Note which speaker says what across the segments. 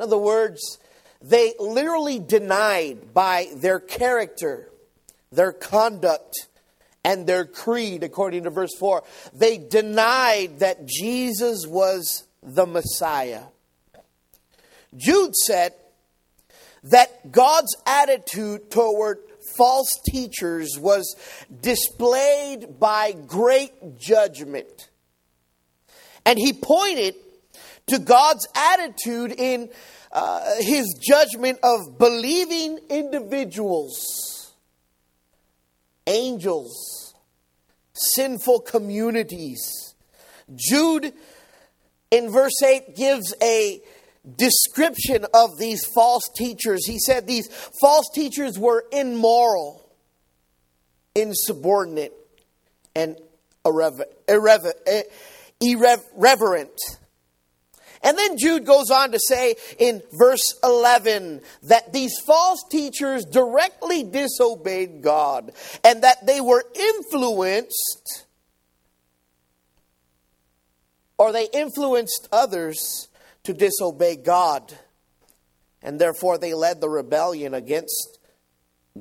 Speaker 1: In other words, they literally denied by their character, their conduct, and their creed, according to verse 4. They denied that Jesus was the Messiah. Jude said that God's attitude toward false teachers was displayed by great judgment. And he pointed to God's attitude in uh, his judgment of believing individuals, angels, sinful communities. Jude in verse 8 gives a description of these false teachers. He said these false teachers were immoral, insubordinate, and irreverent. irreverent. And then Jude goes on to say in verse 11 that these false teachers directly disobeyed God and that they were influenced or they influenced others to disobey God. And therefore, they led the rebellion against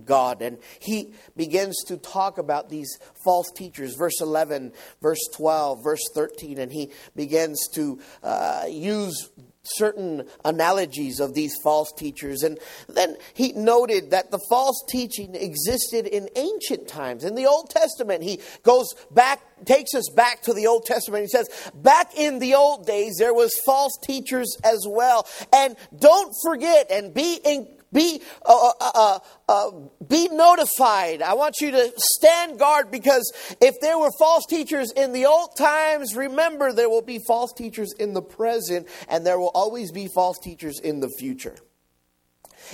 Speaker 1: God. And he begins to talk about these false teachers, verse 11, verse 12, verse 13, and he begins to uh, use certain analogies of these false teachers. And then he noted that the false teaching existed in ancient times. In the Old Testament, he goes back, takes us back to the Old Testament. He says, back in the old days, there was false teachers as well. And don't forget and be in, be, uh, uh, uh, uh, be notified. I want you to stand guard because if there were false teachers in the old times, remember there will be false teachers in the present, and there will always be false teachers in the future.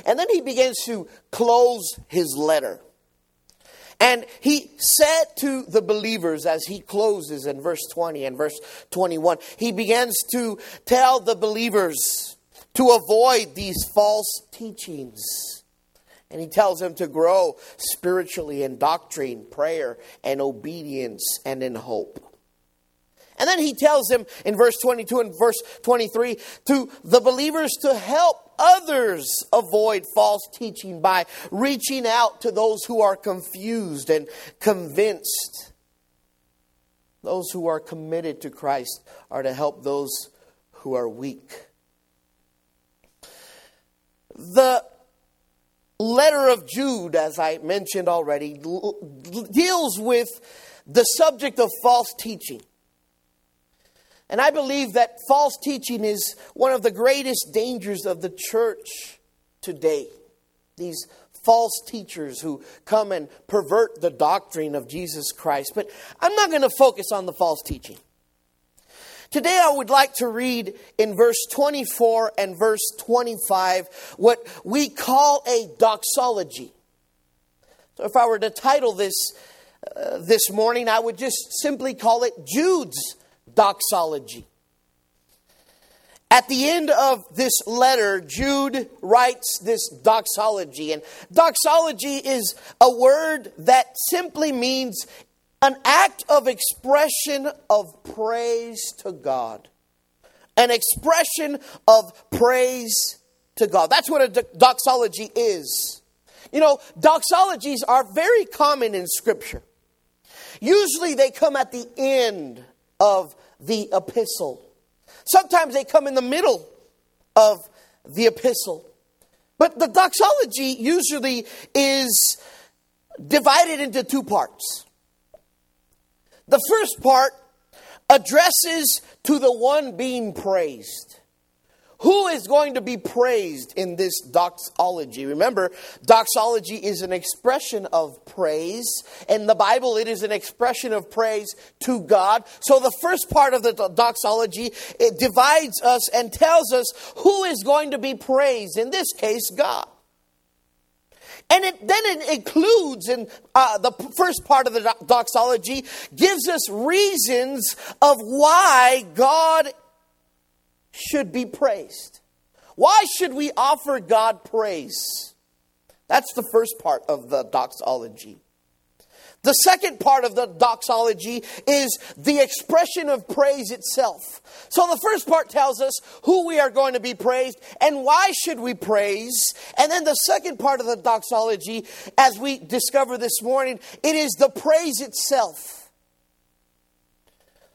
Speaker 1: And then he begins to close his letter. And he said to the believers as he closes in verse 20 and verse 21, he begins to tell the believers to avoid these false teachings. And he tells them to grow spiritually in doctrine, prayer, and obedience, and in hope. And then he tells them in verse 22 and verse 23 to the believers to help others avoid false teaching by reaching out to those who are confused and convinced. Those who are committed to Christ are to help those who are weak. The letter of Jude, as I mentioned already, deals with the subject of false teaching. And I believe that false teaching is one of the greatest dangers of the church today. These false teachers who come and pervert the doctrine of Jesus Christ. But I'm not going to focus on the false teaching. Today I would like to read in verse 24 and verse 25 what we call a doxology. So if I were to title this uh, this morning, I would just simply call it Jude's doxology. At the end of this letter, Jude writes this doxology. And doxology is a word that simply means an act of expression of praise to God. An expression of praise to God. That's what a doxology is. You know, doxologies are very common in Scripture. Usually they come at the end of the epistle. Sometimes they come in the middle of the epistle. But the doxology usually is divided into two parts. The first part addresses to the one being praised. Who is going to be praised in this doxology? Remember, doxology is an expression of praise. In the Bible, it is an expression of praise to God. So the first part of the doxology, it divides us and tells us who is going to be praised. In this case, God. And it, then it includes in uh, the first part of the doxology gives us reasons of why God should be praised. Why should we offer God praise? That's the first part of the doxology. The second part of the doxology is the expression of praise itself. So the first part tells us who we are going to be praised and why should we praise. And then the second part of the doxology, as we discover this morning, it is the praise itself.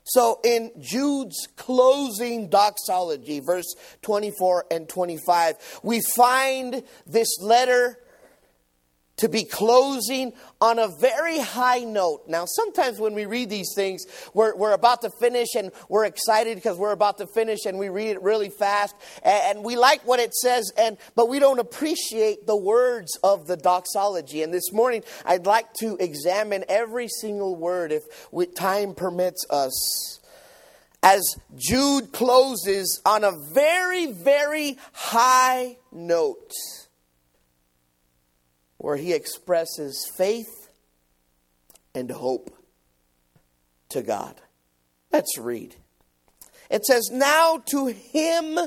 Speaker 1: So in Jude's closing doxology, verse 24 and 25, we find this letter to be closing on a very high note. Now, sometimes when we read these things, we're, we're about to finish and we're excited because we're about to finish and we read it really fast and, and we like what it says, and, but we don't appreciate the words of the doxology. And this morning, I'd like to examine every single word if we, time permits us as Jude closes on a very, very high note where he expresses faith and hope to God. Let's read. It says, Now to him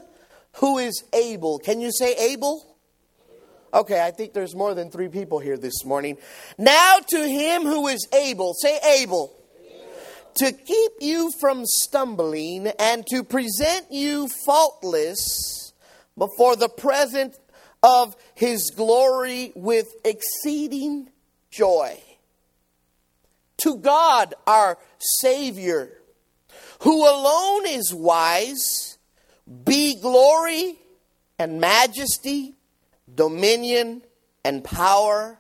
Speaker 1: who is able. Can you say able? Okay, I think there's more than three people here this morning. Now to him who is able. Say able. To keep you from stumbling and to present you faultless before the present of his glory with exceeding joy. To God, our Savior, who alone is wise, be glory and majesty, dominion and power,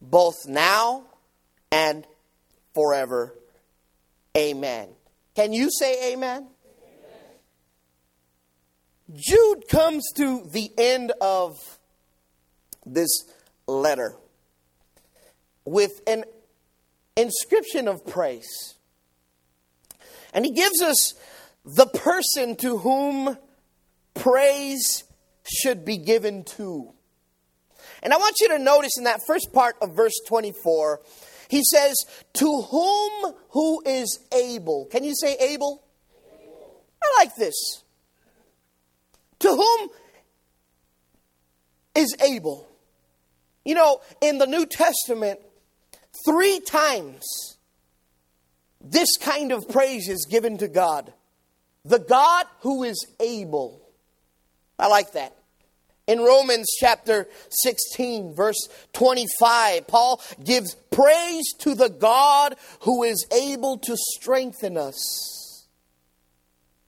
Speaker 1: both now and forever. Amen. Can you say amen? Jude comes to the end of this letter with an inscription of praise. And he gives us the person to whom praise should be given to. And I want you to notice in that first part of verse 24, he says, To whom who is able. Can you say able? able. I like this. To whom is able. You know, in the New Testament, three times this kind of praise is given to God. The God who is able. I like that. In Romans chapter 16, verse 25, Paul gives praise to the God who is able to strengthen us.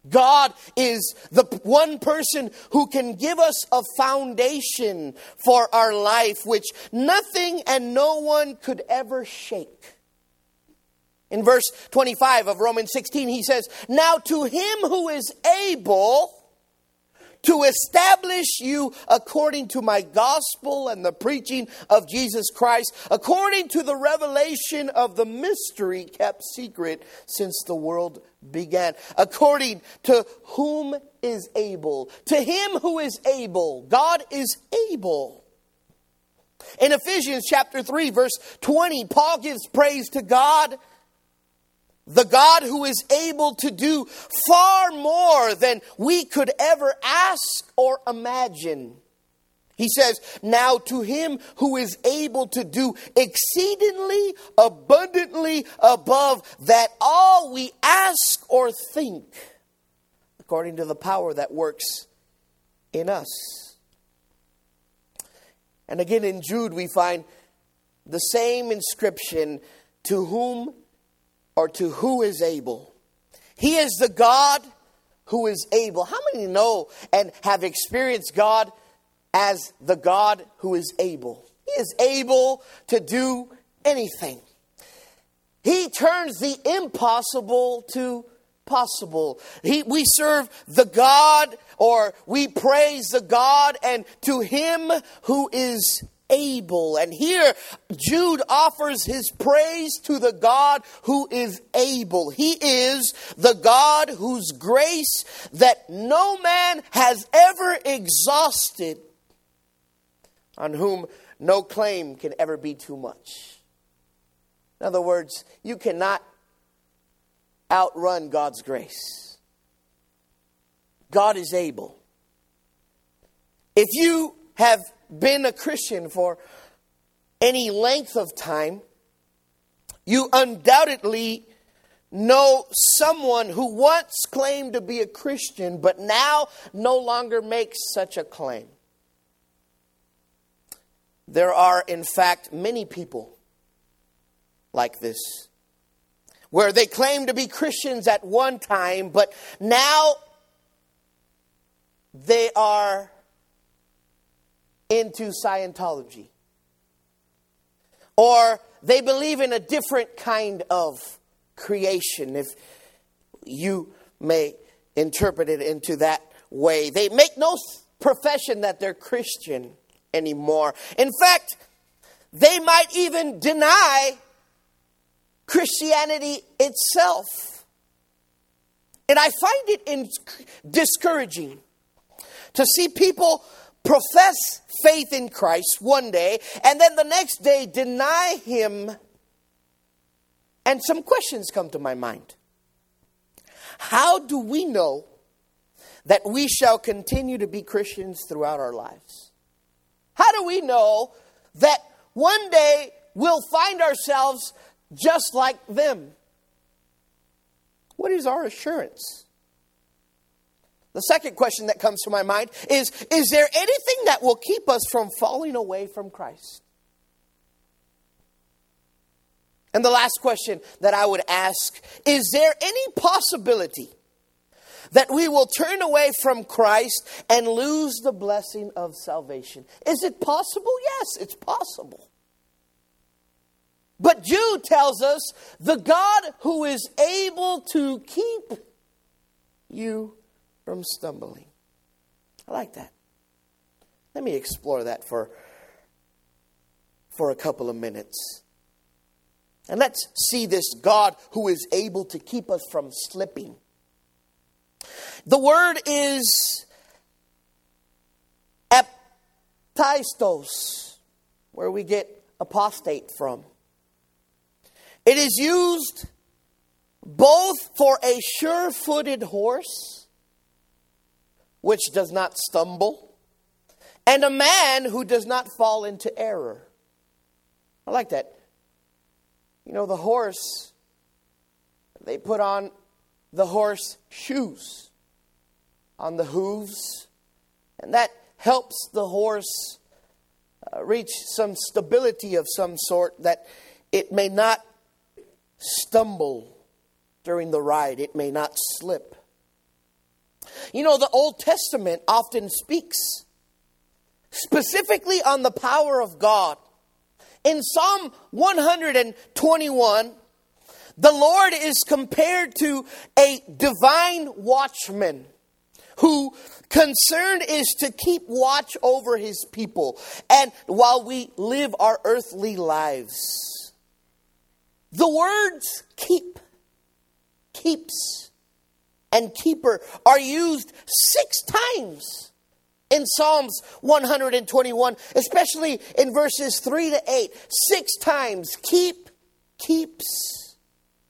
Speaker 1: God is the one person who can give us a foundation for our life which nothing and no one could ever shake. In verse 25 of Romans 16, he says, Now to him who is able to establish you according to my gospel and the preaching of Jesus Christ, according to the revelation of the mystery kept secret since the world began, according to whom is able. To him who is able, God is able. In Ephesians chapter 3, verse 20, Paul gives praise to God the God who is able to do far more than we could ever ask or imagine. He says, Now to him who is able to do exceedingly abundantly above that all we ask or think, according to the power that works in us. And again in Jude, we find the same inscription to whom or to who is able. He is the God who is able. How many know and have experienced God as the God who is able? He is able to do anything. He turns the impossible to possible. He, we serve the God or we praise the God and to him who is able. And here Jude offers his praise to the God who is able. He is the God whose grace that no man has ever exhausted, on whom no claim can ever be too much. In other words, you cannot outrun God's grace. God is able. If you have been a Christian for any length of time, you undoubtedly know someone who once claimed to be a Christian but now no longer makes such a claim. There are, in fact, many people like this, where they claim to be Christians at one time, but now they are into Scientology. Or they believe in a different kind of creation, if you may interpret it into that way. They make no profession that they're Christian anymore. In fact, they might even deny Christianity itself. And I find it in, discouraging to see people profess faith in Christ one day and then the next day deny Him. And some questions come to my mind. How do we know that we shall continue to be Christians throughout our lives? How do we know that one day we'll find ourselves just like them? What is our assurance? The second question that comes to my mind is Is there anything that will keep us from falling away from Christ? And the last question that I would ask Is there any possibility that we will turn away from Christ and lose the blessing of salvation? Is it possible? Yes, it's possible. But Jude tells us the God who is able to keep you from stumbling. I like that. Let me explore that for, for a couple of minutes. And let's see this God who is able to keep us from slipping. The word is apistos, where we get apostate from. It is used both for a sure footed horse which does not stumble, and a man who does not fall into error. I like that. You know, the horse, they put on the horse shoes on the hooves, and that helps the horse uh, reach some stability of some sort that it may not stumble during the ride, it may not slip. You know, the Old Testament often speaks specifically on the power of God. In Psalm 121, the Lord is compared to a divine watchman who concerned is to keep watch over his people and while we live our earthly lives. The words keep, keeps, and keeper are used six times in Psalms 121, especially in verses 3 to 8. Six times keep, keeps,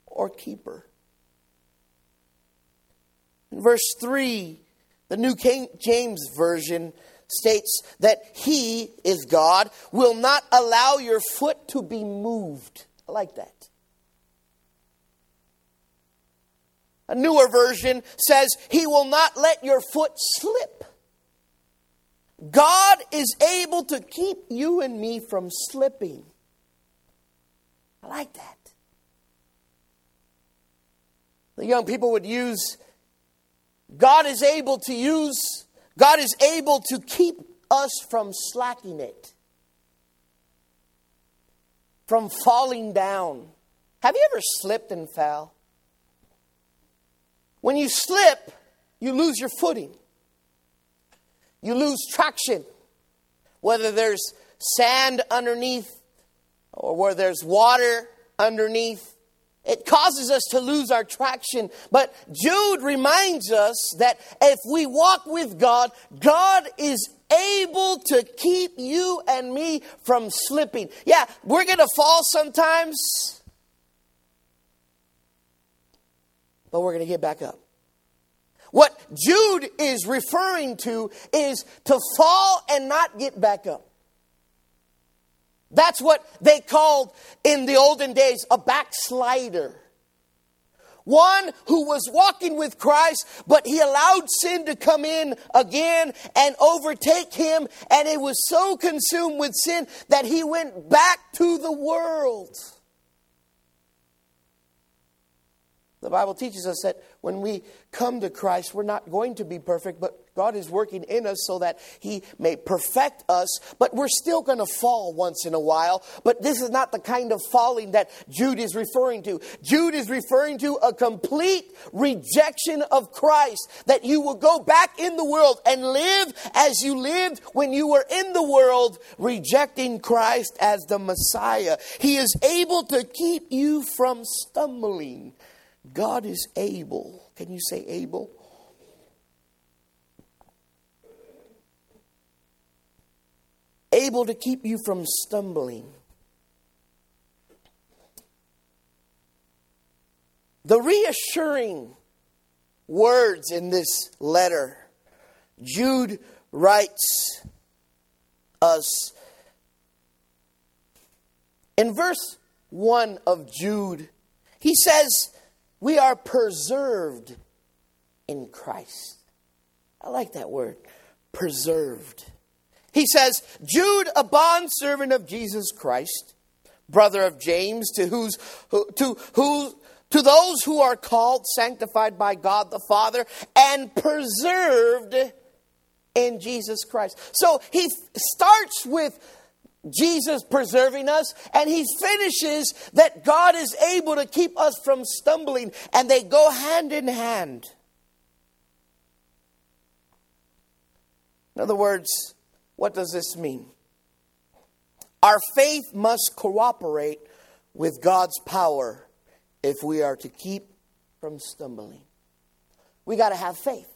Speaker 1: or keeper. In verse 3, the New King James Version states that He is God, will not allow your foot to be moved. I like that. A newer version says, He will not let your foot slip. God is able to keep you and me from slipping. I like that. The young people would use, God is able to use, God is able to keep us from slacking it, from falling down. Have you ever slipped and fell? When you slip, you lose your footing. You lose traction. Whether there's sand underneath or where there's water underneath, it causes us to lose our traction. But Jude reminds us that if we walk with God, God is able to keep you and me from slipping. Yeah, we're going to fall sometimes. But we're going to get back up. What Jude is referring to is to fall and not get back up. That's what they called in the olden days a backslider. One who was walking with Christ, but he allowed sin to come in again and overtake him, and he was so consumed with sin that he went back to the world. The Bible teaches us that when we come to Christ, we're not going to be perfect, but God is working in us so that He may perfect us. But we're still going to fall once in a while. But this is not the kind of falling that Jude is referring to. Jude is referring to a complete rejection of Christ, that you will go back in the world and live as you lived when you were in the world, rejecting Christ as the Messiah. He is able to keep you from stumbling. God is able. Can you say able? Able to keep you from stumbling. The reassuring words in this letter, Jude writes us in verse 1 of Jude. He says, we are preserved in Christ. I like that word, preserved. He says, Jude, a bondservant of Jesus Christ, brother of James, to whose to who to those who are called, sanctified by God the Father, and preserved in Jesus Christ. So he starts with Jesus preserving us, and he finishes that God is able to keep us from stumbling, and they go hand in hand. In other words, what does this mean? Our faith must cooperate with God's power if we are to keep from stumbling. We got to have faith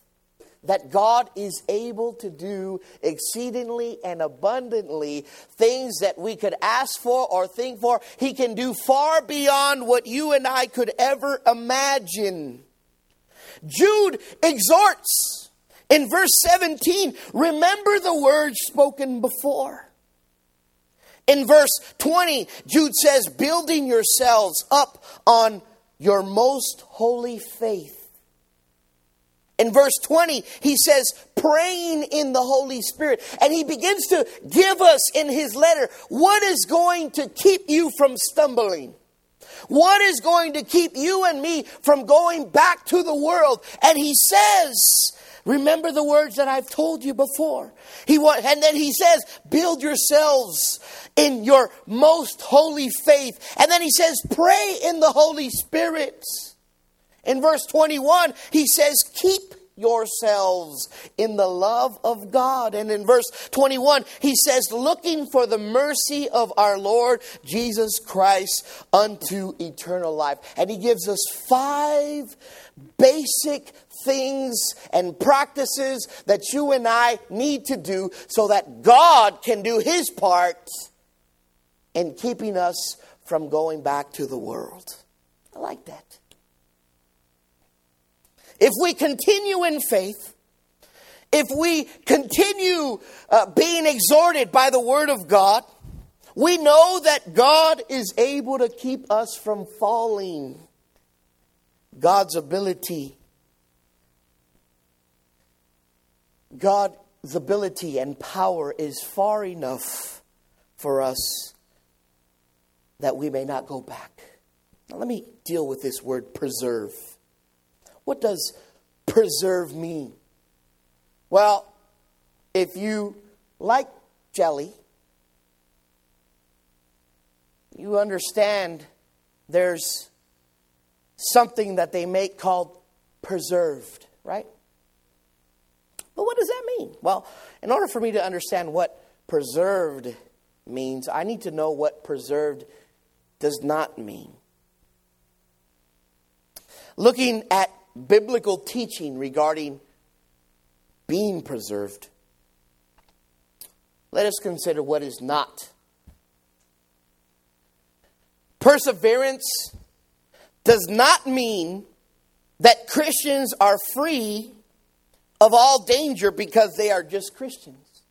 Speaker 1: that God is able to do exceedingly and abundantly things that we could ask for or think for. He can do far beyond what you and I could ever imagine. Jude exhorts in verse 17 remember the words spoken before. In verse 20, Jude says, building yourselves up on your most holy faith. In verse 20, he says, praying in the Holy Spirit. And he begins to give us in his letter what is going to keep you from stumbling. What is going to keep you and me from going back to the world? And he says, Remember the words that I've told you before. He and then he says, build yourselves in your most holy faith. And then he says, pray in the Holy Spirit. In verse 21, he says, Keep yourselves in the love of God. And in verse 21, he says, Looking for the mercy of our Lord Jesus Christ unto eternal life. And he gives us five basic things and practices that you and I need to do so that God can do his part in keeping us from going back to the world. I like that. If we continue in faith, if we continue uh, being exhorted by the Word of God, we know that God is able to keep us from falling. God's ability, God's ability and power is far enough for us that we may not go back. Now, let me deal with this word preserve. What does preserve mean? Well, if you like jelly, you understand there's something that they make called preserved, right? But what does that mean? Well, in order for me to understand what preserved means, I need to know what preserved does not mean. Looking at biblical teaching regarding being preserved, let us consider what is not. Perseverance does not mean that Christians are free of all danger because they are just Christians.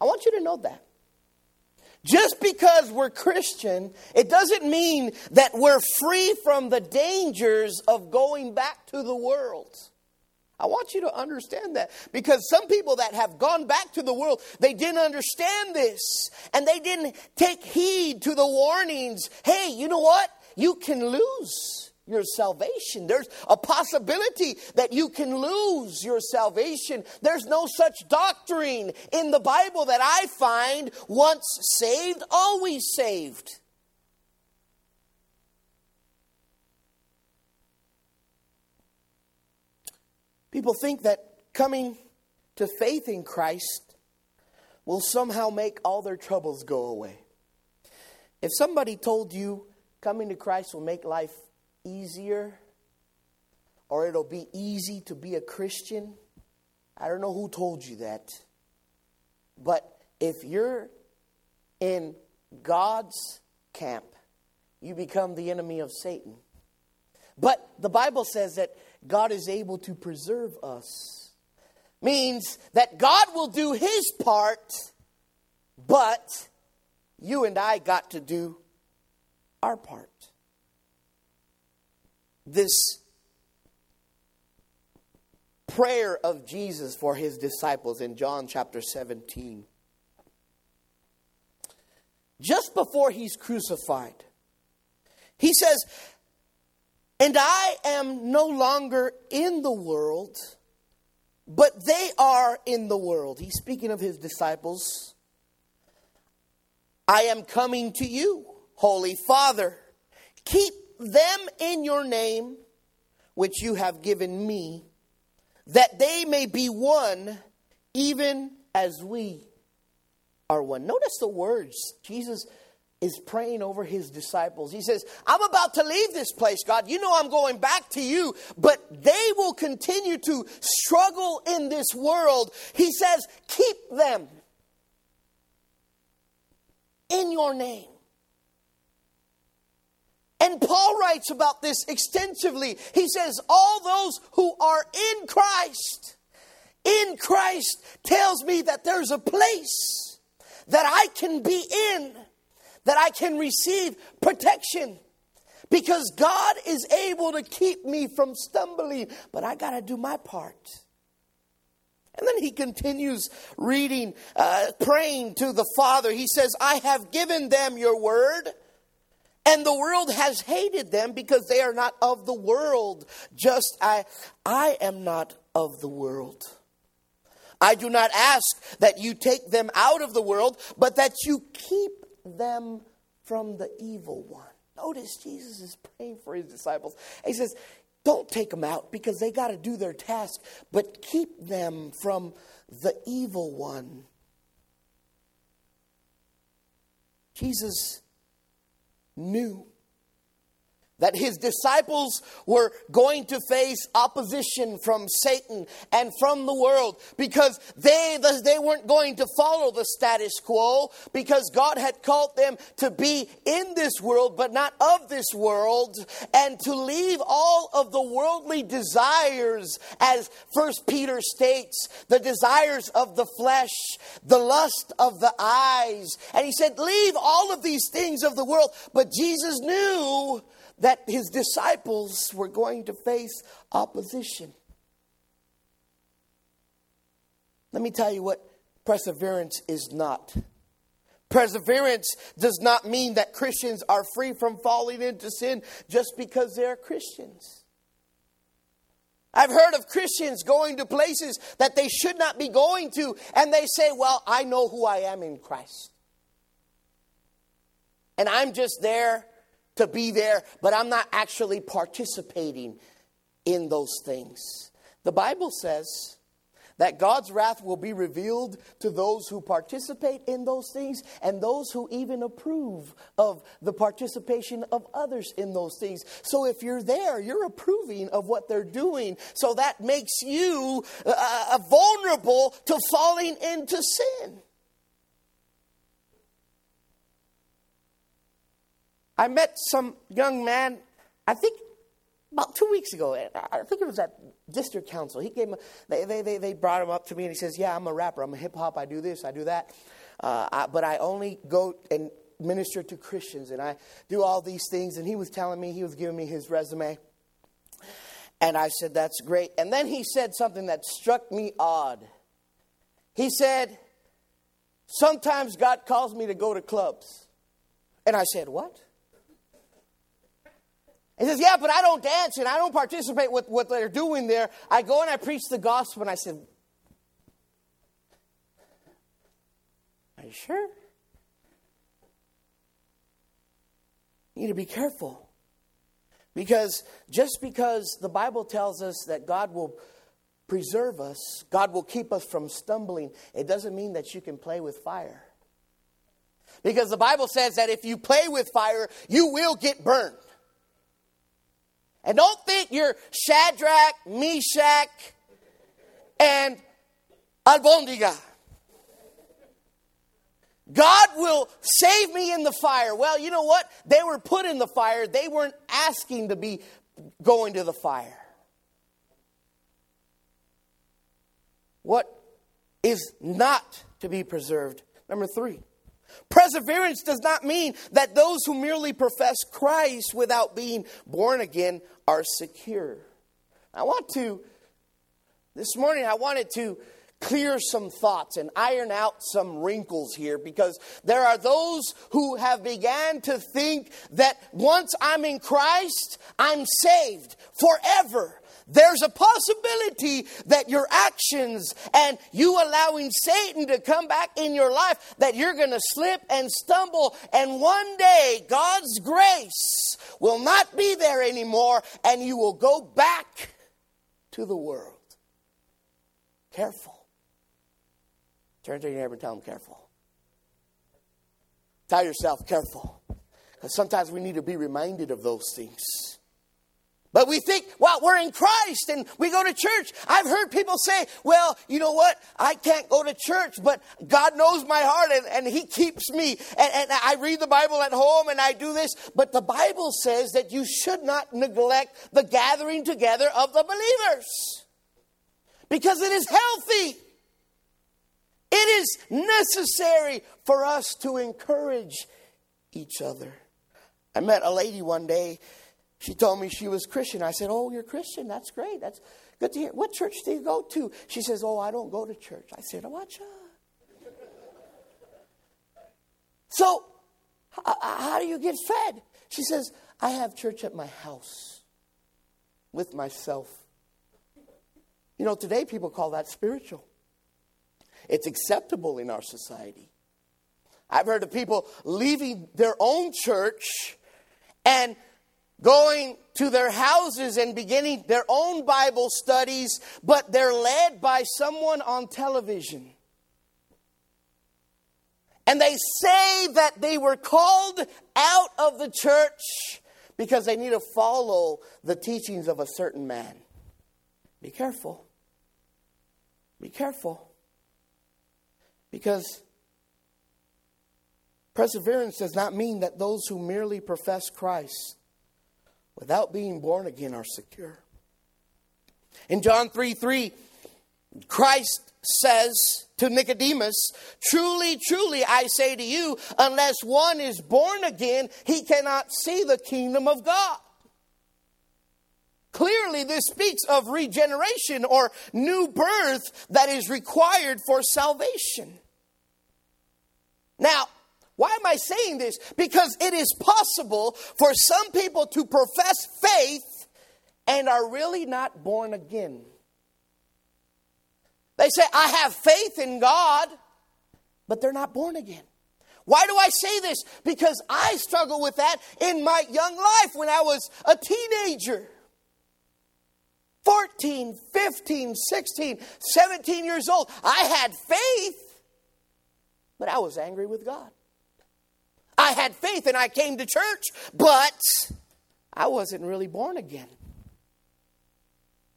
Speaker 1: I want you to know that. Just because we're Christian, it doesn't mean that we're free from the dangers of going back to the world. I want you to understand that because some people that have gone back to the world, they didn't understand this and they didn't take heed to the warnings. Hey, you know what? You can lose your salvation. There's a possibility that you can lose your salvation. There's no such doctrine in the Bible that I find once saved, always saved. People think that coming to faith in Christ will somehow make all their troubles go away. If somebody told you coming to Christ will make life easier or it'll be easy to be a Christian, I don't know who told you that. But if you're in God's camp, you become the enemy of Satan. But the Bible says that God is able to preserve us. Means that God will do his part, but you and I got to do our part. This prayer of Jesus for his disciples in John chapter 17. Just before he's crucified, he says, and I am no longer in the world, but they are in the world. He's speaking of his disciples. I am coming to you, Holy Father. Keep them in your name, which you have given me, that they may be one, even as we are one. Notice the words Jesus is praying over his disciples. He says, I'm about to leave this place, God. You know I'm going back to you, but they will continue to struggle in this world. He says, Keep them in your name. And Paul writes about this extensively. He says, All those who are in Christ, in Christ tells me that there's a place that I can be in that I can receive protection because God is able to keep me from stumbling, but I got to do my part. And then he continues reading, uh, praying to the Father. He says, I have given them your word, and the world has hated them because they are not of the world, just I, I am not of the world. I do not ask that you take them out of the world, but that you keep them from the evil one. Notice Jesus is praying for his disciples. He says, Don't take them out because they got to do their task, but keep them from the evil one. Jesus knew that his disciples were going to face opposition from Satan and from the world because they, they weren't going to follow the status quo because God had called them to be in this world but not of this world and to leave all of the worldly desires as first Peter states the desires of the flesh the lust of the eyes. And he said leave all of these things of the world. But Jesus knew that his disciples were going to face opposition. Let me tell you what perseverance is not. Perseverance does not mean that Christians are free from falling into sin just because they're Christians. I've heard of Christians going to places that they should not be going to, and they say, Well, I know who I am in Christ. And I'm just there to be there, but I'm not actually participating in those things. The Bible says that God's wrath will be revealed to those who participate in those things and those who even approve of the participation of others in those things. So if you're there, you're approving of what they're doing. So that makes you uh, uh vulnerable to falling into sin. I met some young man, I think about two weeks ago. I think it was at district council. He came, they, they, they, they brought him up to me and he says, Yeah, I'm a rapper. I'm a hip hop. I do this, I do that. uh, I, but I only go and minister to Christians, and I do all these things. And he was telling me, he was giving me his resume. And I said, That's great. And then he said something that struck me odd. He said, Sometimes God calls me to go to clubs. And I said, What? He says, Yeah, but I don't dance and I don't participate with what they're doing there. I go and I preach the gospel. And I said, Are you sure? You need to be careful. Because just because the Bible tells us that God will preserve us, God will keep us from stumbling, it doesn't mean that you can play with fire. Because the Bible says that if you play with fire, you will get burned. And don't think you're Shadrach, Meshach, and Abednego. God will save me in the fire. Well, you know what? They were put in the fire. They weren't asking to be going to the fire. What is not to be preserved? Number three. Perseverance does not mean that those who merely profess Christ without being born again are secure. I want to, this morning, I wanted to clear some thoughts and iron out some wrinkles here because there are those who have began to think that once I'm in Christ, I'm saved forever. There's a possibility that your actions and you allowing Satan to come back in your life, that you're going to slip and stumble, and one day God's grace will not be there anymore, and you will go back to the world. Careful. Turn to your neighbor and tell them, careful. Tell yourself, careful. Because sometimes we need to be reminded of those things. But we think, well, we're in Christ and we go to church. I've heard people say, well, you know what? I can't go to church, but God knows my heart and, and He keeps me. And, and I read the Bible at home and I do this. But the Bible says that you should not neglect the gathering together of the believers because it is healthy. It is necessary for us to encourage each other. I met a lady one day she told me she was Christian. I said, Oh, you're Christian. That's great. That's good to hear. What church do you go to? She says, Oh, I don't go to church. I said, Oh, watch out. So, how do you get fed? She says, I have church at my house with myself. You know, today people call that spiritual. It's acceptable in our society. I've heard of people leaving their own church and going to their houses and beginning their own Bible studies, but they're led by someone on television. And they say that they were called out of the church because they need to follow the teachings of a certain man. Be careful. Be careful. Because perseverance does not mean that those who merely profess Christ without being born again are secure. In John 3 3, Christ says to Nicodemus, Truly, truly, I say to you, unless one is born again, he cannot see the kingdom of God. Clearly, this speaks of regeneration or new birth that is required for salvation. Now, why am I saying this? Because it is possible for some people to profess faith and are really not born again. They say, I have faith in God, but they're not born again. Why do I say this? Because I struggled with that in my young life when I was a teenager. 14, 15, 16, 17 years old. I had faith, but I was angry with God. I had faith and I came to church, but I wasn't really born again.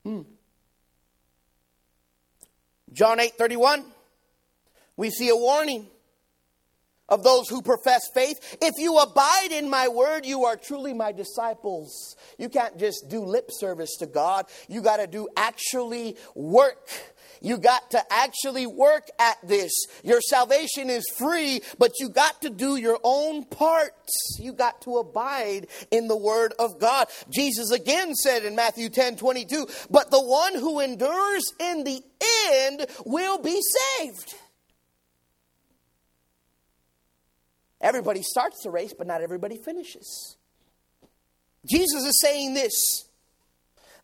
Speaker 1: Hmm. John 8 31, we see a warning. of those who profess faith. If you abide in my word, you are truly my disciples. You can't just do lip service to God, you got to do actually work. You got to actually work at this. Your salvation is free, but you got to do your own parts. You got to abide in the word of God. Jesus again said in Matthew 10 22, but the one who endures in the end will be saved. Everybody starts the race, but not everybody finishes. Jesus is saying this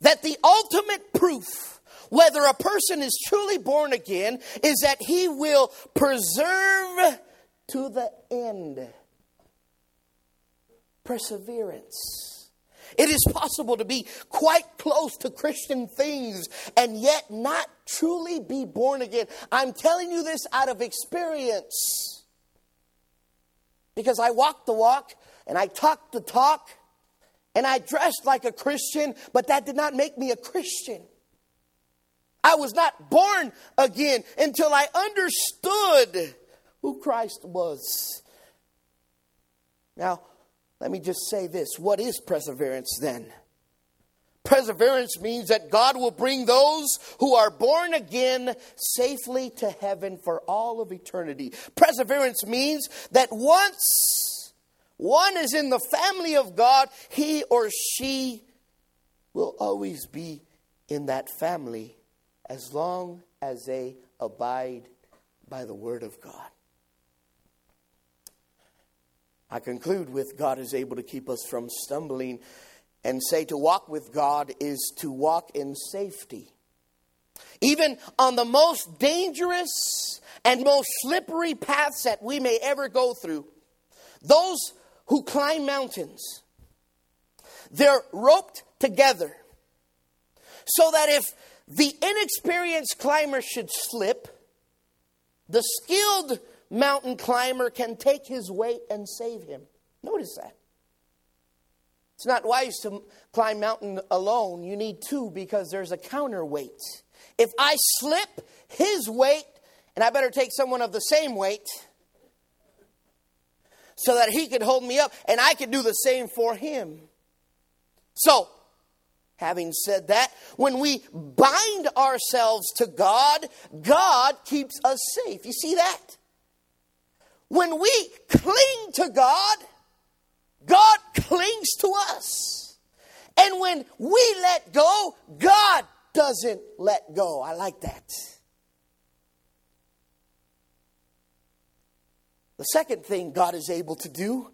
Speaker 1: that the ultimate proof whether a person is truly born again is that he will preserve to the end. Perseverance. It is possible to be quite close to Christian things and yet not truly be born again. I'm telling you this out of experience because I walked the walk and I talked the talk and I dressed like a Christian, but that did not make me a Christian. I was not born again until I understood who Christ was. Now, let me just say this what is perseverance then? Perseverance means that God will bring those who are born again safely to heaven for all of eternity. Perseverance means that once one is in the family of God, he or she will always be in that family as long as they abide by the Word of God. I conclude with God is able to keep us from stumbling and say to walk with God is to walk in safety. Even on the most dangerous and most slippery paths that we may ever go through, those who climb mountains, they're roped together so that if the inexperienced climber should slip, the skilled mountain climber can take his weight and save him. Notice that. It's not wise to climb mountain alone. You need two because there's a counterweight. If I slip his weight, and I better take someone of the same weight so that he could hold me up and I could do the same for him. So, having said that, when we bind ourselves to God, God keeps us safe. You see that? When we cling to God, God clings to us. And when we let go, God doesn't let go. I like that. The second thing God is able to do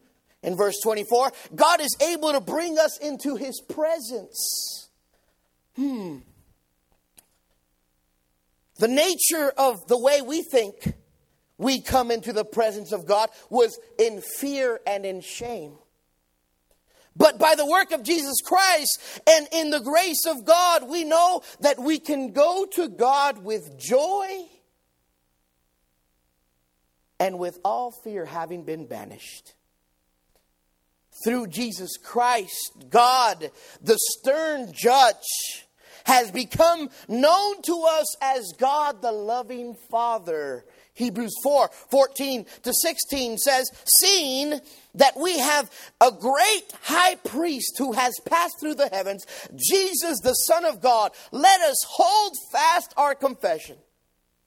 Speaker 1: in verse 24, God is able to bring us into his presence. Hmm. The nature of the way we think we come into the presence of God was in fear and in shame. But by the work of Jesus Christ and in the grace of God, we know that we can go to God with joy and with all fear having been banished. Through Jesus Christ, God, the stern judge, has become known to us as God the loving Father Hebrews 4 14 to 16 says, Seeing that we have a great high priest who has passed through the heavens, Jesus, the Son of God, let us hold fast our confession.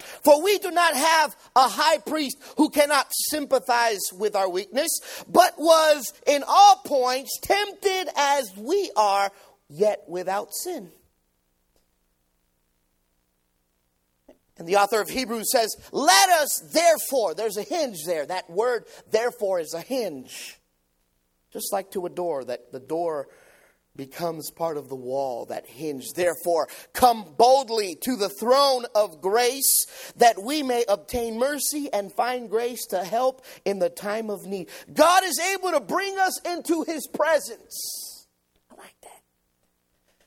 Speaker 1: For we do not have a high priest who cannot sympathize with our weakness, but was in all points tempted as we are, yet without sin. And the author of Hebrews says, Let us therefore, there's a hinge there. That word, therefore, is a hinge. Just like to a door, that the door becomes part of the wall, that hinge. Therefore, come boldly to the throne of grace that we may obtain mercy and find grace to help in the time of need. God is able to bring us into his presence. I like that.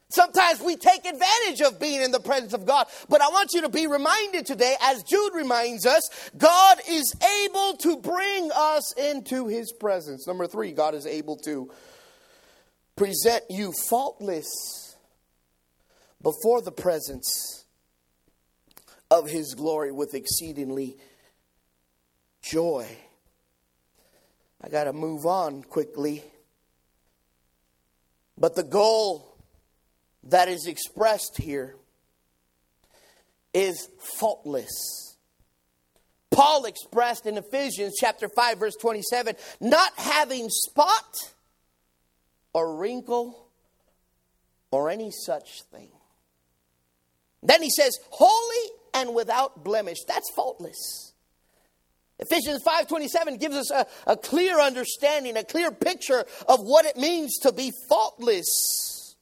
Speaker 1: Sometimes we take advantage of being in the presence of God. But I want you to be reminded today, as Jude reminds us, God is able to bring us into his presence. Number three, God is able to present you faultless before the presence of his glory with exceedingly joy. I got to move on quickly. But the goal that is expressed here is faultless. Paul expressed in Ephesians chapter 5 verse 27, not having spot or wrinkle or any such thing. Then he says, holy and without blemish. That's faultless. Ephesians 5:27 gives us a, a clear understanding, a clear picture of what it means to be faultless.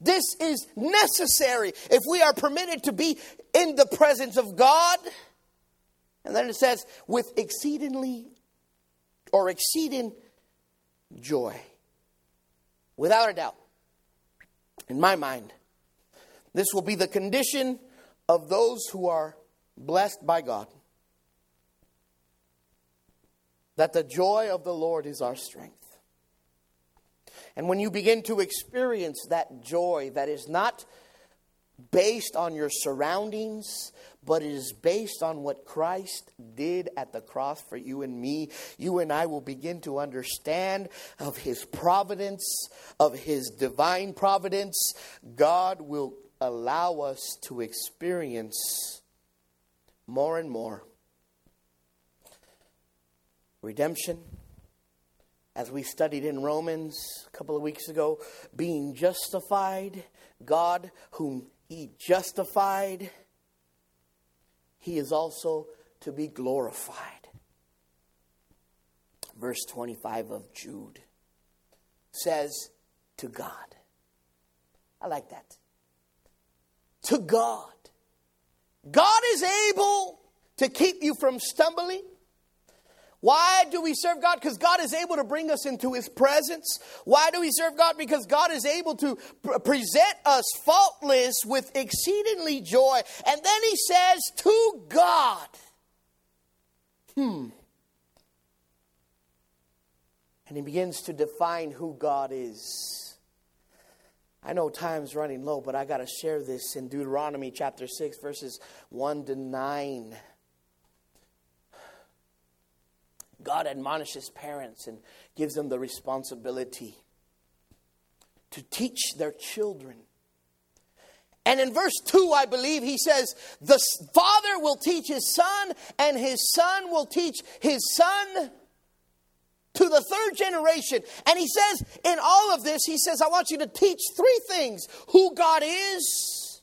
Speaker 1: This is necessary if we are permitted to be in the presence of God. And then it says, with exceedingly or exceeding joy. Without a doubt, in my mind, this will be the condition of those who are blessed by God. That the joy of the Lord is our strength. And when you begin to experience that joy that is not based on your surroundings, but it is based on what Christ did at the cross for you and me. You and I will begin to understand of His providence, of His divine providence. God will allow us to experience more and more redemption. As we studied in Romans a couple of weeks ago, being justified, God, whom He justified he is also to be glorified. Verse 25 of Jude says, To God. I like that. To God. God is able to keep you from stumbling. Why do we serve God? Because God is able to bring us into His presence. Why do we serve God? Because God is able to present us faultless with exceedingly joy. And then He says, to God. Hmm. And He begins to define who God is. I know time's running low, but I got to share this in Deuteronomy chapter 6, verses 1 to 9. God admonishes parents and gives them the responsibility to teach their children. And in verse 2, I believe he says, The father will teach his son, and his son will teach his son to the third generation. And he says, in all of this, he says, I want you to teach three things who God is,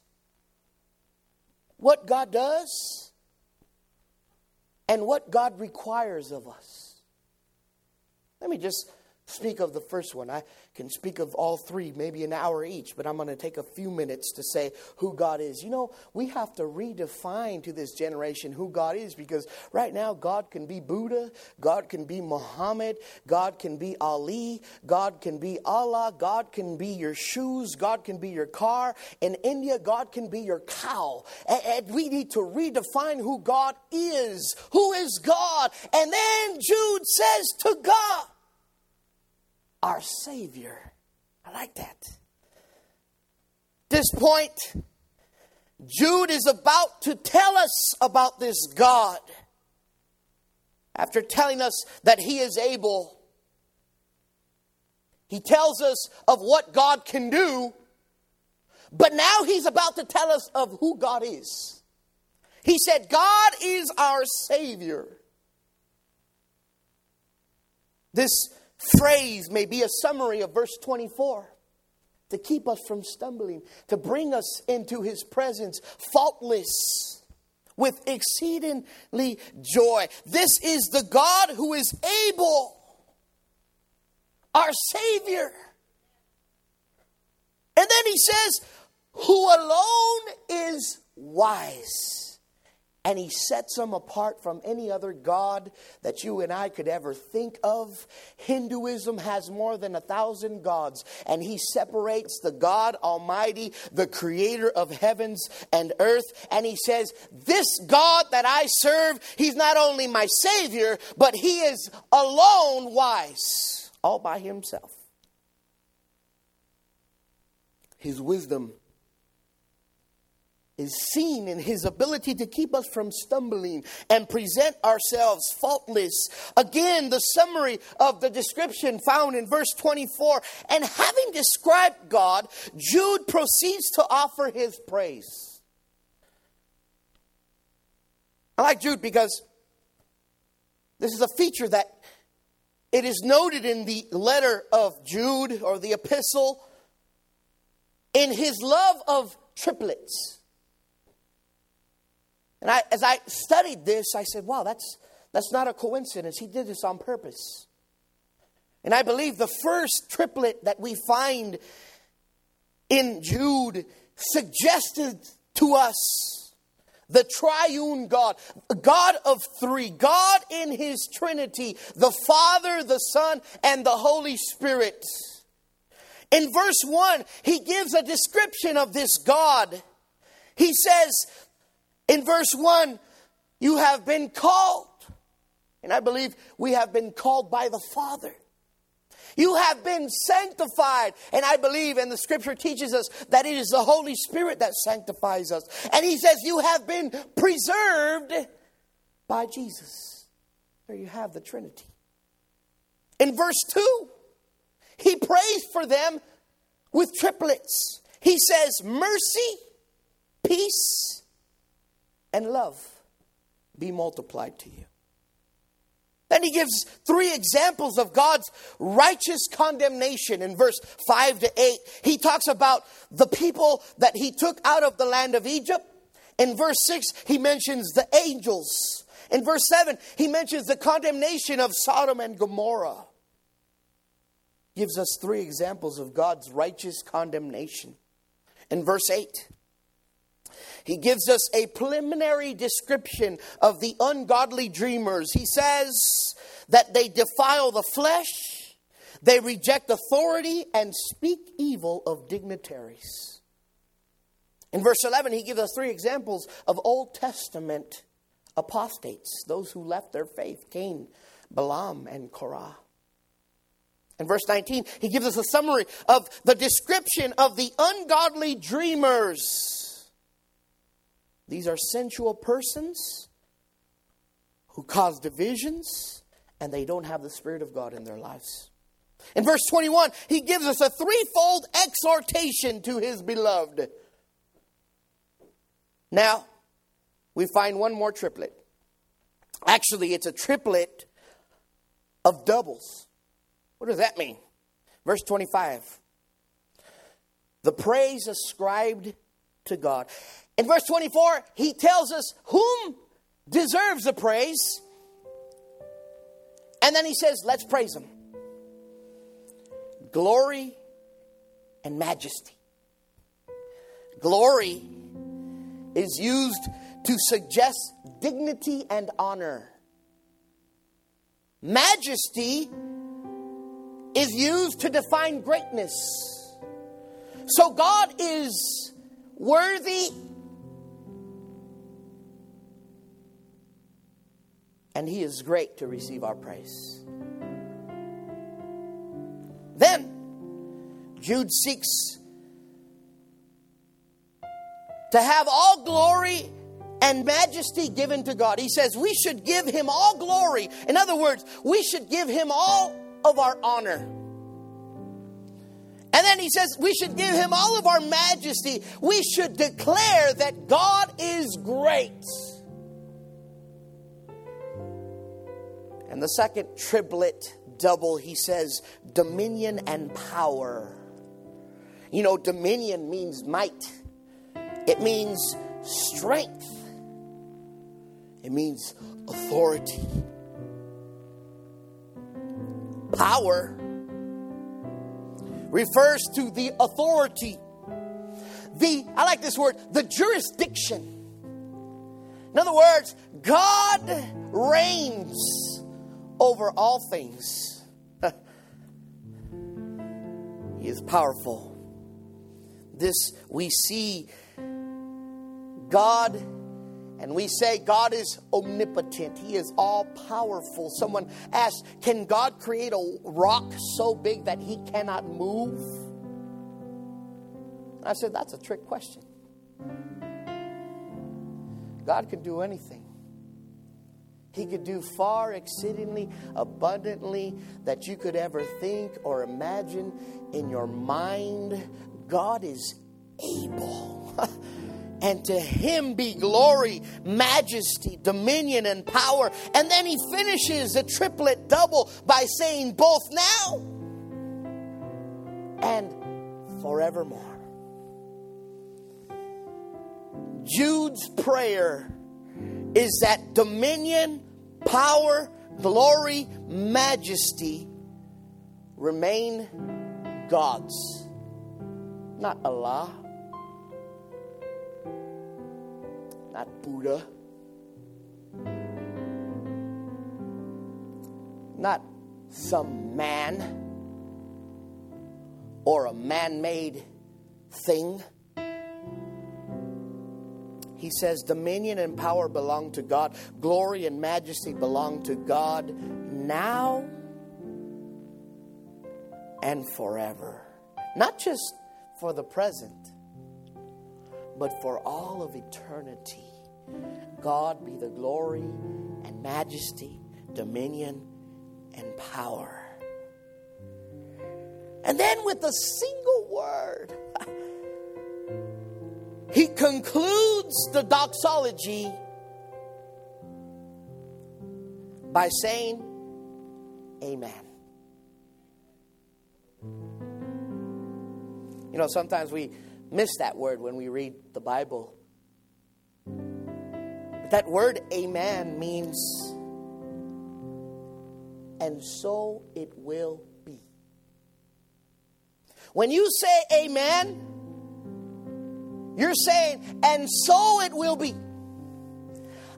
Speaker 1: what God does, and what God requires of us. Let me just speak of the first one. I can speak of all three, maybe an hour each, but I'm going to take a few minutes to say who God is. You know, we have to redefine to this generation who God is because right now God can be Buddha, God can be Muhammad, God can be Ali, God can be Allah, God can be your shoes, God can be your car. In India, God can be your cow. And we need to redefine who God is. Who is God? And then Jude says to God, our Savior. I like that. This point, Jude is about to tell us about this God. After telling us that He is able, He tells us of what God can do, but now He's about to tell us of who God is. He said, God is our Savior. This phrase may be a summary of verse 24 to keep us from stumbling, to bring us into his presence faultless with exceedingly joy. This is the God who is able, our Savior. And then he says, who alone is wise and he sets them apart from any other God that you and I could ever think of. Hinduism has more than a thousand gods, and he separates the God Almighty, the creator of heavens and earth, and he says, This God that I serve, he's not only my Savior, but he is alone wise, all by himself. His wisdom is seen in his ability to keep us from stumbling and present ourselves faultless. Again, the summary of the description found in verse 24. And having described God, Jude proceeds to offer his praise. I like Jude because this is a feature that it is noted in the letter of Jude or the epistle in his love of triplets. And I, as I studied this, I said, wow, that's, that's not a coincidence. He did this on purpose. And I believe the first triplet that we find in Jude suggested to us the triune God, God of three, God in his Trinity, the Father, the Son, and the Holy Spirit. In verse 1, he gives a description of this God. He says in verse 1, You have been called. And I believe we have been called by the Father. You have been sanctified. And I believe, and the scripture teaches us, that it is the Holy Spirit that sanctifies us. And he says, You have been preserved by Jesus. There you have the Trinity. In verse 2, he prays for them with triplets. He says, Mercy, peace, and love be multiplied to you. Then he gives three examples of God's righteous condemnation in verse 5 to 8. He talks about the people that he took out of the land of Egypt. In verse 6, he mentions the angels. In verse 7, he mentions the condemnation of Sodom and Gomorrah gives us three examples of God's righteous condemnation. In verse 8, he gives us a preliminary description of the ungodly dreamers. He says that they defile the flesh, they reject authority, and speak evil of dignitaries. In verse 11, he gives us three examples of Old Testament apostates, those who left their faith Cain, Balaam, and Korah. In verse 19, he gives us a summary of the description of the ungodly dreamers. These are sensual persons who cause divisions and they don't have the Spirit of God in their lives. In verse 21, he gives us a threefold exhortation to his beloved. Now, we find one more triplet. Actually, it's a triplet of doubles. What does that mean? Verse 25. The praise ascribed to God. In verse 24, he tells us whom deserves the praise. And then he says, let's praise him. Glory and majesty. Glory is used to suggest dignity and honor. Majesty is used to define greatness. So God is worthy and He is great to receive our praise. Then, Jude seeks to have all glory and majesty given to God. He says we should give Him all glory. In other words, we should give Him all of our honor. And then he says we should give him all of our majesty. We should declare that God is great. And the second triplet double, he says dominion and power. You know, dominion means might, it means strength, it means authority power refers to the authority. The, I like this word, the jurisdiction. In other words, God reigns over all things. he is powerful. This we see God and we say God is omnipotent, He is all powerful. Someone asked, Can God create a rock so big that He cannot move? I said, That's a trick question. God can do anything. He could do far exceedingly abundantly that you could ever think or imagine in your mind. God is able. and to him be glory, majesty, dominion, and power. And then he finishes a triplet double by saying, both now and forevermore. Jude's prayer is that dominion, power, glory, majesty remain God's, not Allah, not Buddha, not some man or a man made thing. He says, Dominion and power belong to God, glory and majesty belong to God now and forever. Not just for the present, but for all of eternity. God be the glory and majesty, dominion and power. And then with a single word, he concludes the doxology by saying, Amen. You know, sometimes we miss that word when we read the Bible. But that word, amen, means, and so it will be. When you say amen, you're saying, and so it will be.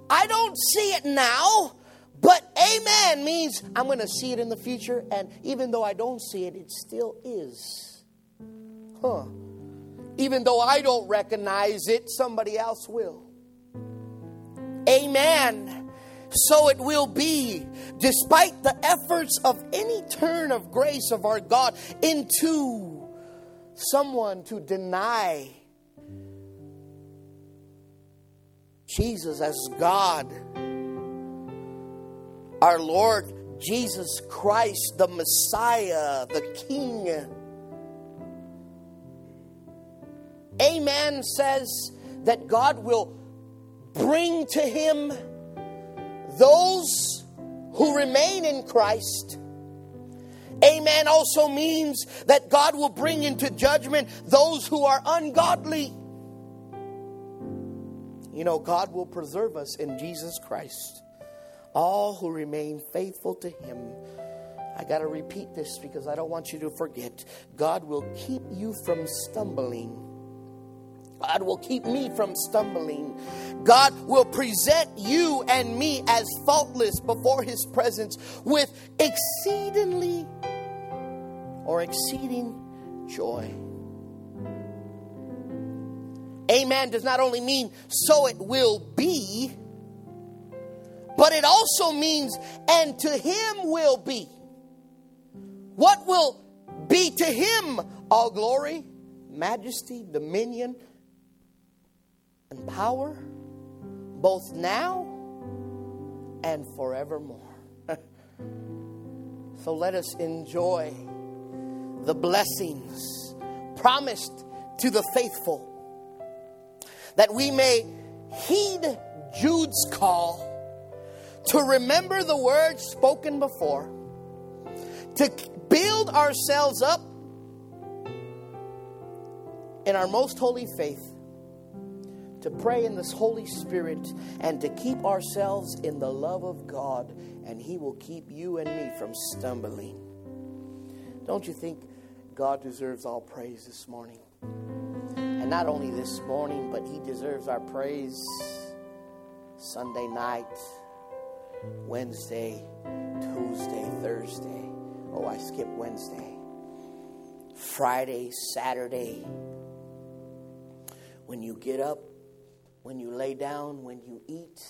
Speaker 1: I don't see it now, but amen means I'm going to see it in the future, and even though I don't see it, it still is. Huh. Even though I don't recognize it, somebody else will. Amen. So it will be, despite the efforts of any turn of grace of our God into someone to deny Jesus as God, our Lord Jesus Christ, the Messiah, the King. Amen says that God will bring to him those who remain in Christ. Amen also means that God will bring into judgment those who are ungodly. You know, God will preserve us in Jesus Christ. All who remain faithful to Him. I got to repeat this because I don't want you to forget. God will keep you from stumbling. God will keep me from stumbling. God will present you and me as faultless before His presence with exceedingly or exceeding joy. Amen does not only mean so it will be, but it also means and to him will be. What will be to him all glory, majesty, dominion, and power, both now and forevermore. so let us enjoy the blessings promised to the faithful that we may heed Jude's call to remember the words spoken before, to build ourselves up in our most holy faith, to pray in this Holy Spirit, and to keep ourselves in the love of God, and He will keep you and me from stumbling. Don't you think God deserves all praise this morning? And not only this morning, but He deserves our praise Sunday night, Wednesday, Tuesday, Thursday. Oh, I skipped Wednesday. Friday, Saturday. When you get up, when you lay down, when you eat.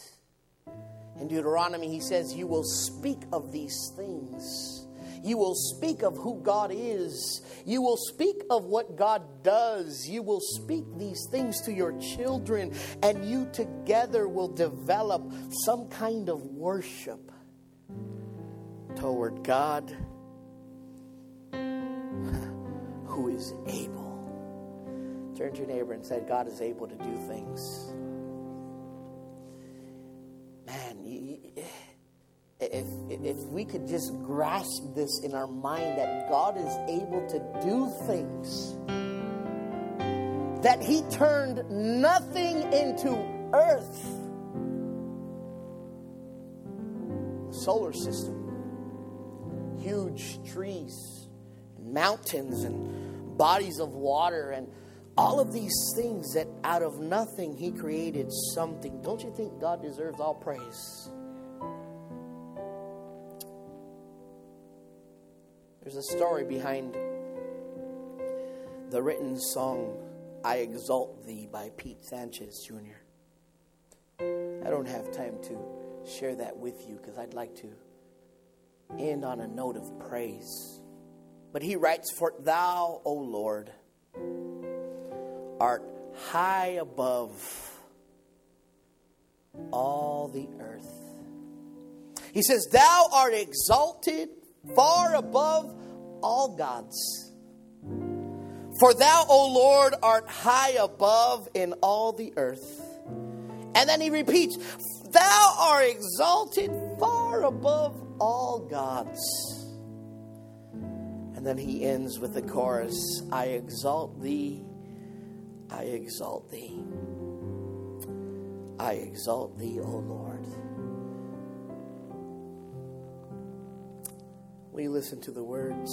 Speaker 1: In Deuteronomy, he says, You will speak of these things You will speak of who God is. You will speak of what God does. You will speak these things to your children, and you together will develop some kind of worship toward God who is able. Turn to your neighbor and say, God is able to do things. Man, if, if we could just grasp this in our mind that God is able to do things, that He turned nothing into earth, the solar system, huge trees, mountains, and bodies of water, and all of these things that out of nothing He created something. Don't you think God deserves all praise? There's a story behind the written song, I Exalt Thee by Pete Sanchez Jr. I don't have time to share that with you because I'd like to end on a note of praise. But he writes, For thou, O Lord, art high above all the earth. He says, Thou art exalted far above all gods. For thou, O Lord, art high above in all the earth. And then he repeats, Thou art exalted far above all gods. And then he ends with the chorus I exalt thee, I exalt thee, I exalt thee, O Lord. We listen to the words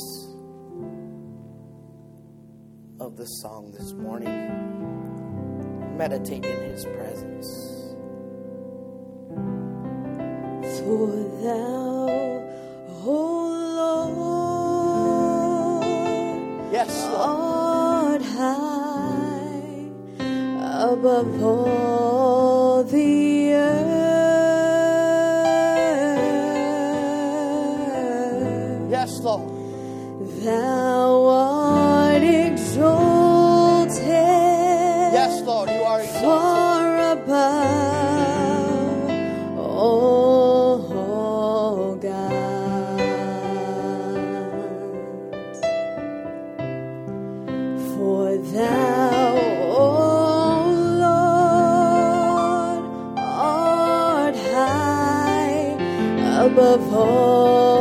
Speaker 1: of the song this morning. Meditate in His presence.
Speaker 2: For thou, O Lord,
Speaker 1: yes,
Speaker 2: Lord. art high above all above all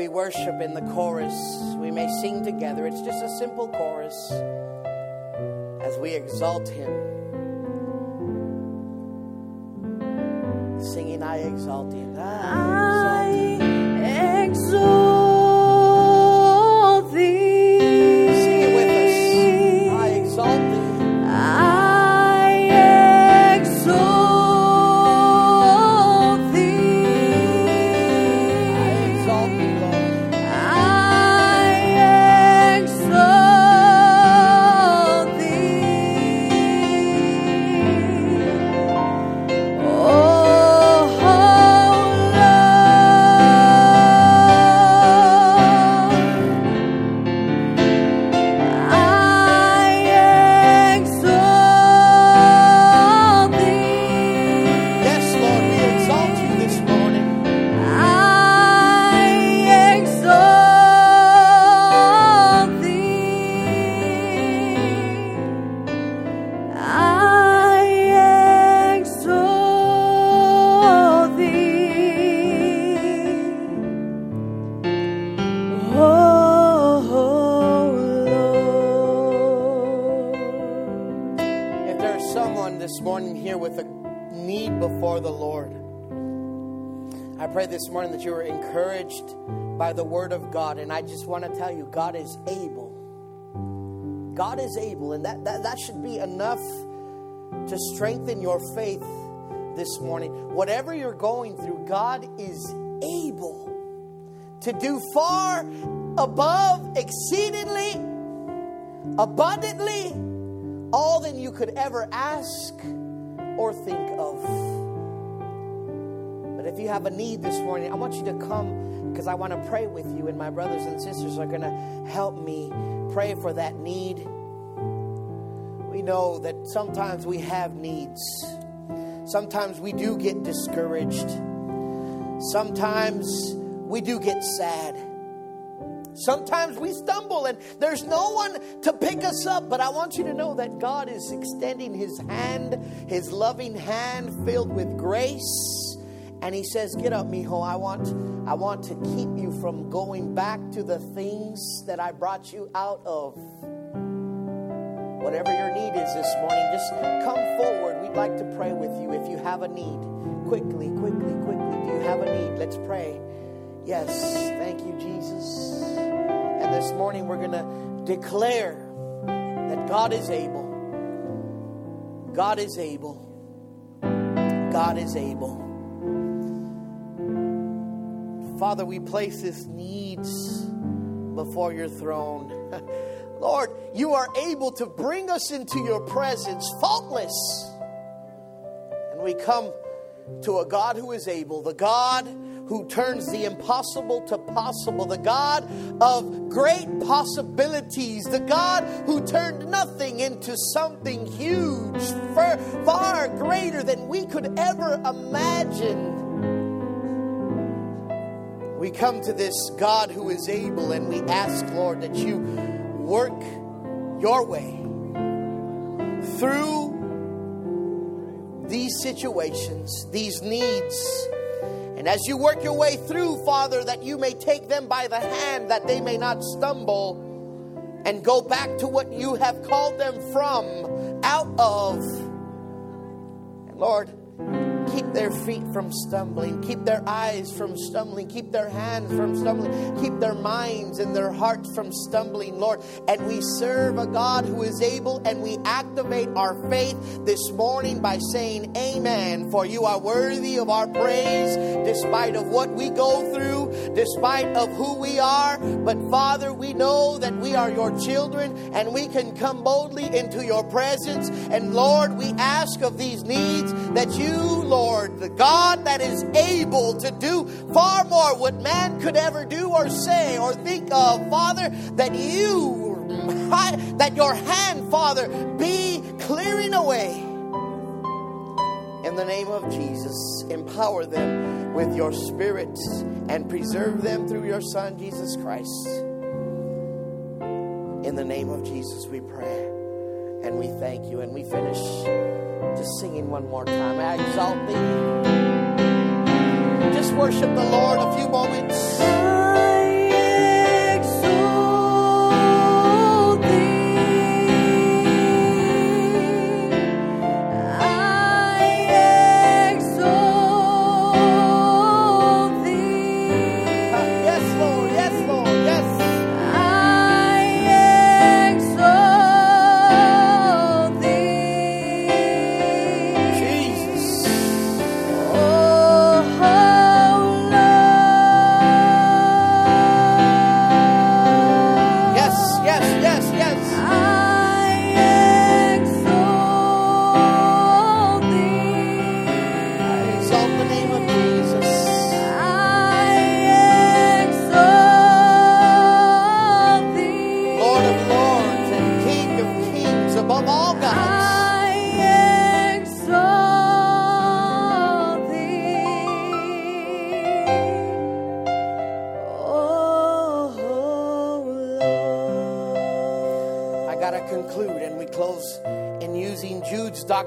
Speaker 1: we worship in the chorus, we may sing together. It's just a simple chorus as we exalt Him. Singing, I exalt Him. I
Speaker 2: exalt
Speaker 1: Him. By the word of God. And I just want to tell you, God is able. God is able. And that, that, that should be enough to strengthen your faith this morning. Whatever you're going through, God is able to do far above, exceedingly, abundantly, all that you could ever ask or think of. But if you have a need this morning, I want you to come because I want to pray with you, and my brothers and sisters are going to help me pray for that need. We know that sometimes we have needs, sometimes we do get discouraged, sometimes we do get sad. Sometimes we stumble and there's no one to pick us up, but I want you to know that God is extending His hand, His loving hand filled with grace. And He says, Get up, mijo. I want, I want to keep you from going back to the things that I brought you out of. Whatever your need is this morning, just come forward. We'd like to pray with you if you have a need. Quickly, quickly, quickly. Do you have a need? Let's pray. Yes, thank you, Jesus. And this morning we're going to declare that God is able. God is able. God is able. Father, we place this needs before your throne. Lord, you are able to bring us into your presence faultless. And we come to a God who is able, the God who turns the impossible to possible, the God of great possibilities, the God who turned nothing into something huge, far, far greater than we could ever imagine. We come to this God who is able and we ask, Lord, that you work your way through these situations, these needs. And as you work your way through, Father, that you may take them by the hand, that they may not stumble and go back to what you have called them from, out of. And Lord, keep their feet from stumbling, keep their eyes from stumbling, keep their hands from stumbling, keep their minds and their hearts from stumbling, Lord. And we serve a God who is able, and we activate our faith this morning by saying, Amen. For you are worthy of our praise, despite of what we go through, despite of who we are. But Father, we know that we are your children, and we can come boldly into your presence. And Lord, we ask of these needs that you, Lord, the God that is able to do far more what man could ever do or say or think of, Father, that you, that your hand, Father, be clearing away. In the name of Jesus, empower them with your spirit and preserve them through your Son, Jesus Christ. In the name of Jesus, we pray and we thank you. And we finish one more time. I exalt thee. Just worship the Lord a few moments.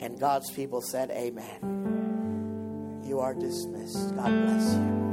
Speaker 1: And God's people said, Amen. You are dismissed. God bless you.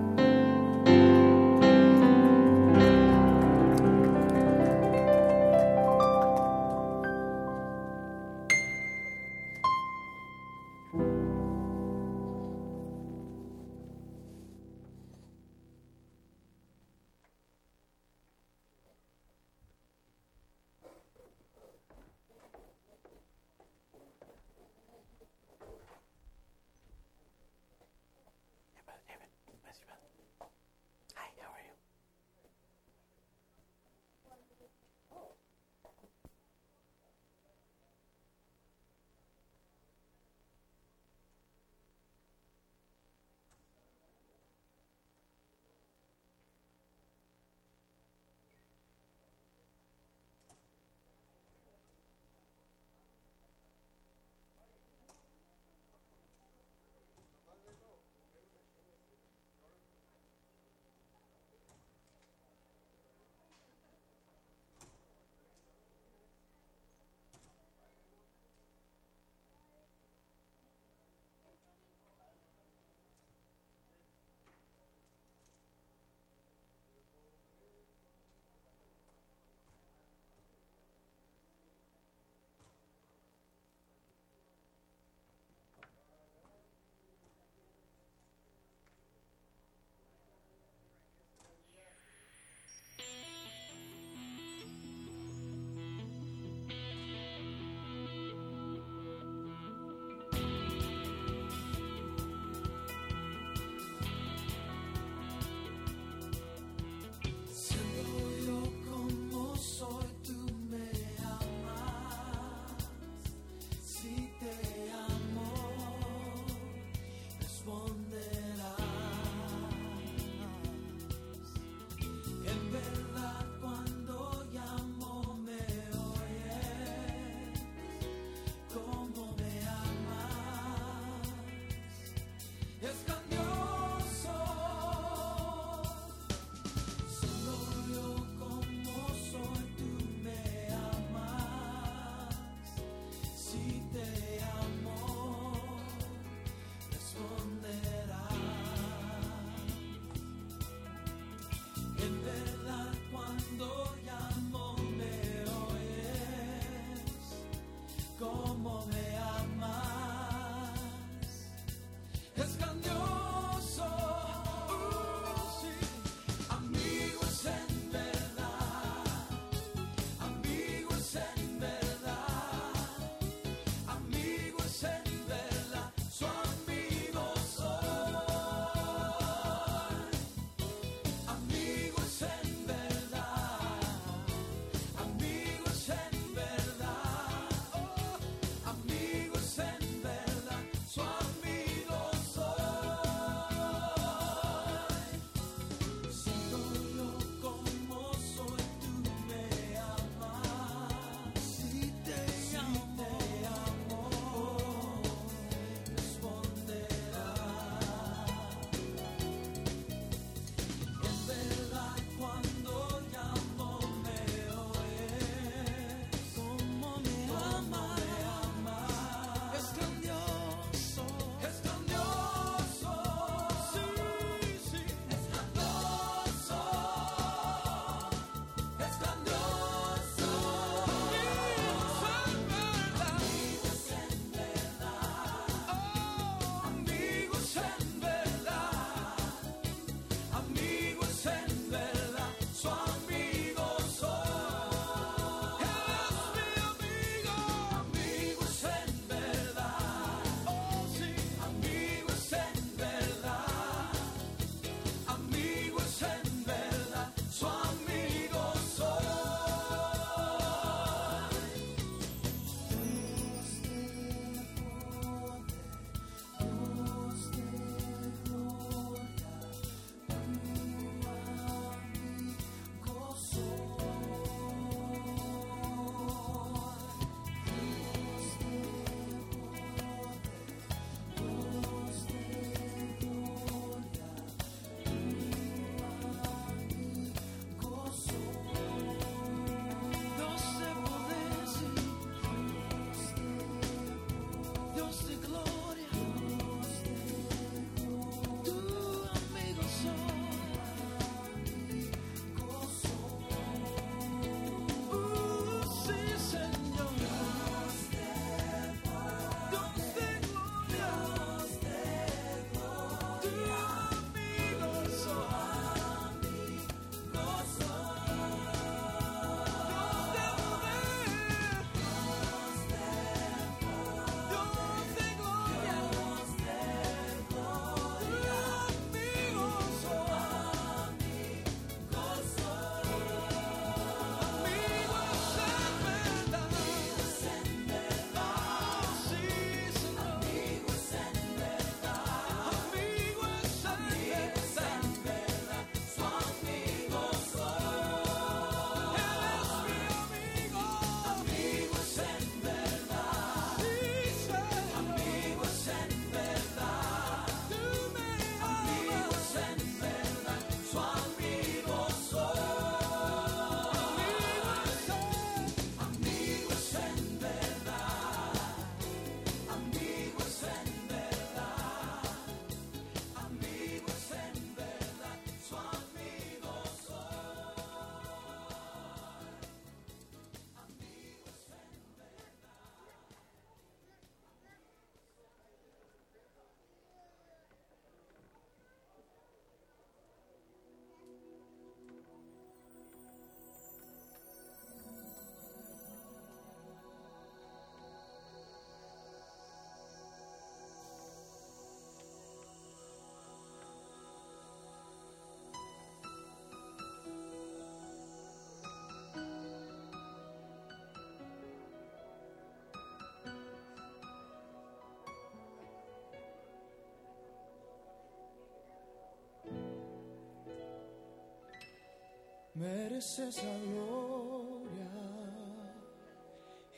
Speaker 3: merece la gloria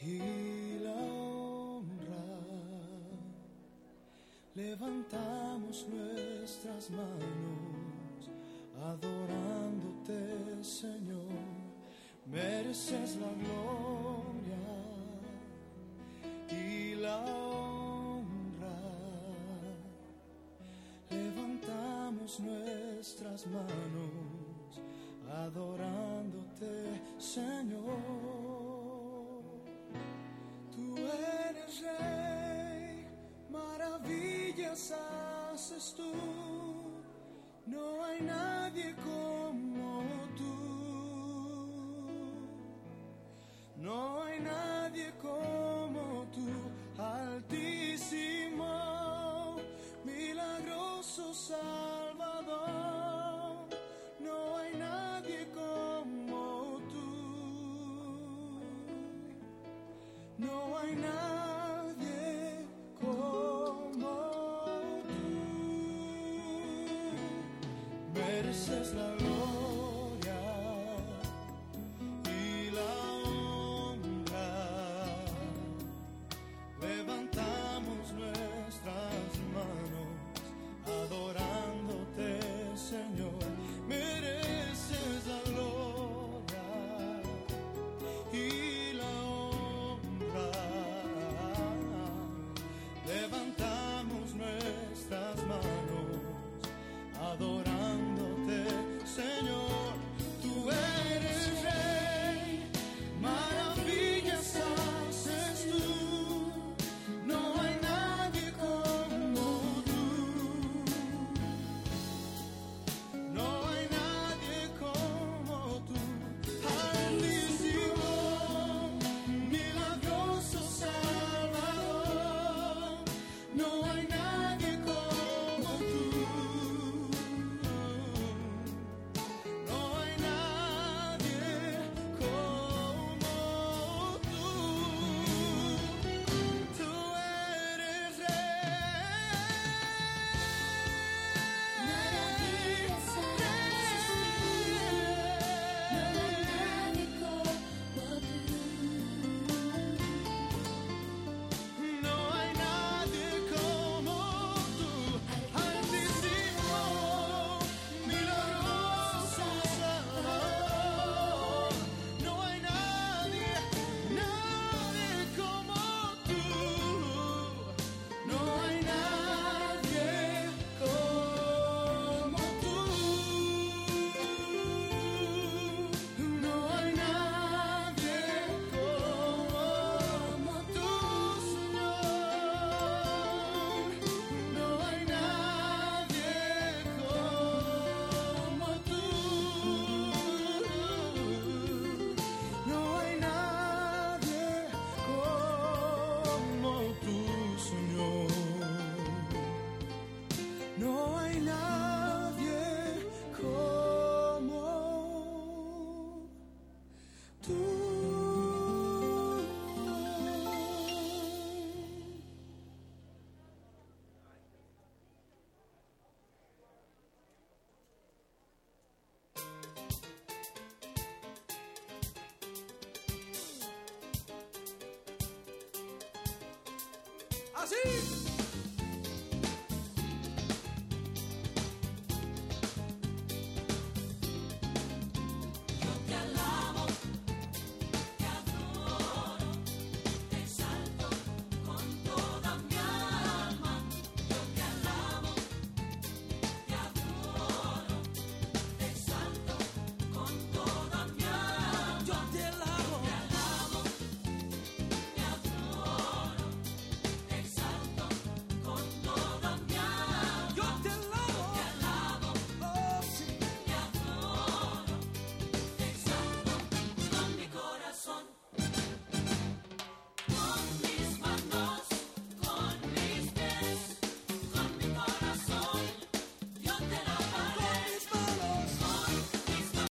Speaker 3: y la honra. Levantamos nuestras manos, adorándote, Señor, mereces la gloria y la honra. Levantamos nuestras manos adorándote, Señor. Tú eres rey, maravillas haces tú, no hay nadie como tú, no hay nadie como tú, altísimo, milagroso.
Speaker 4: enough.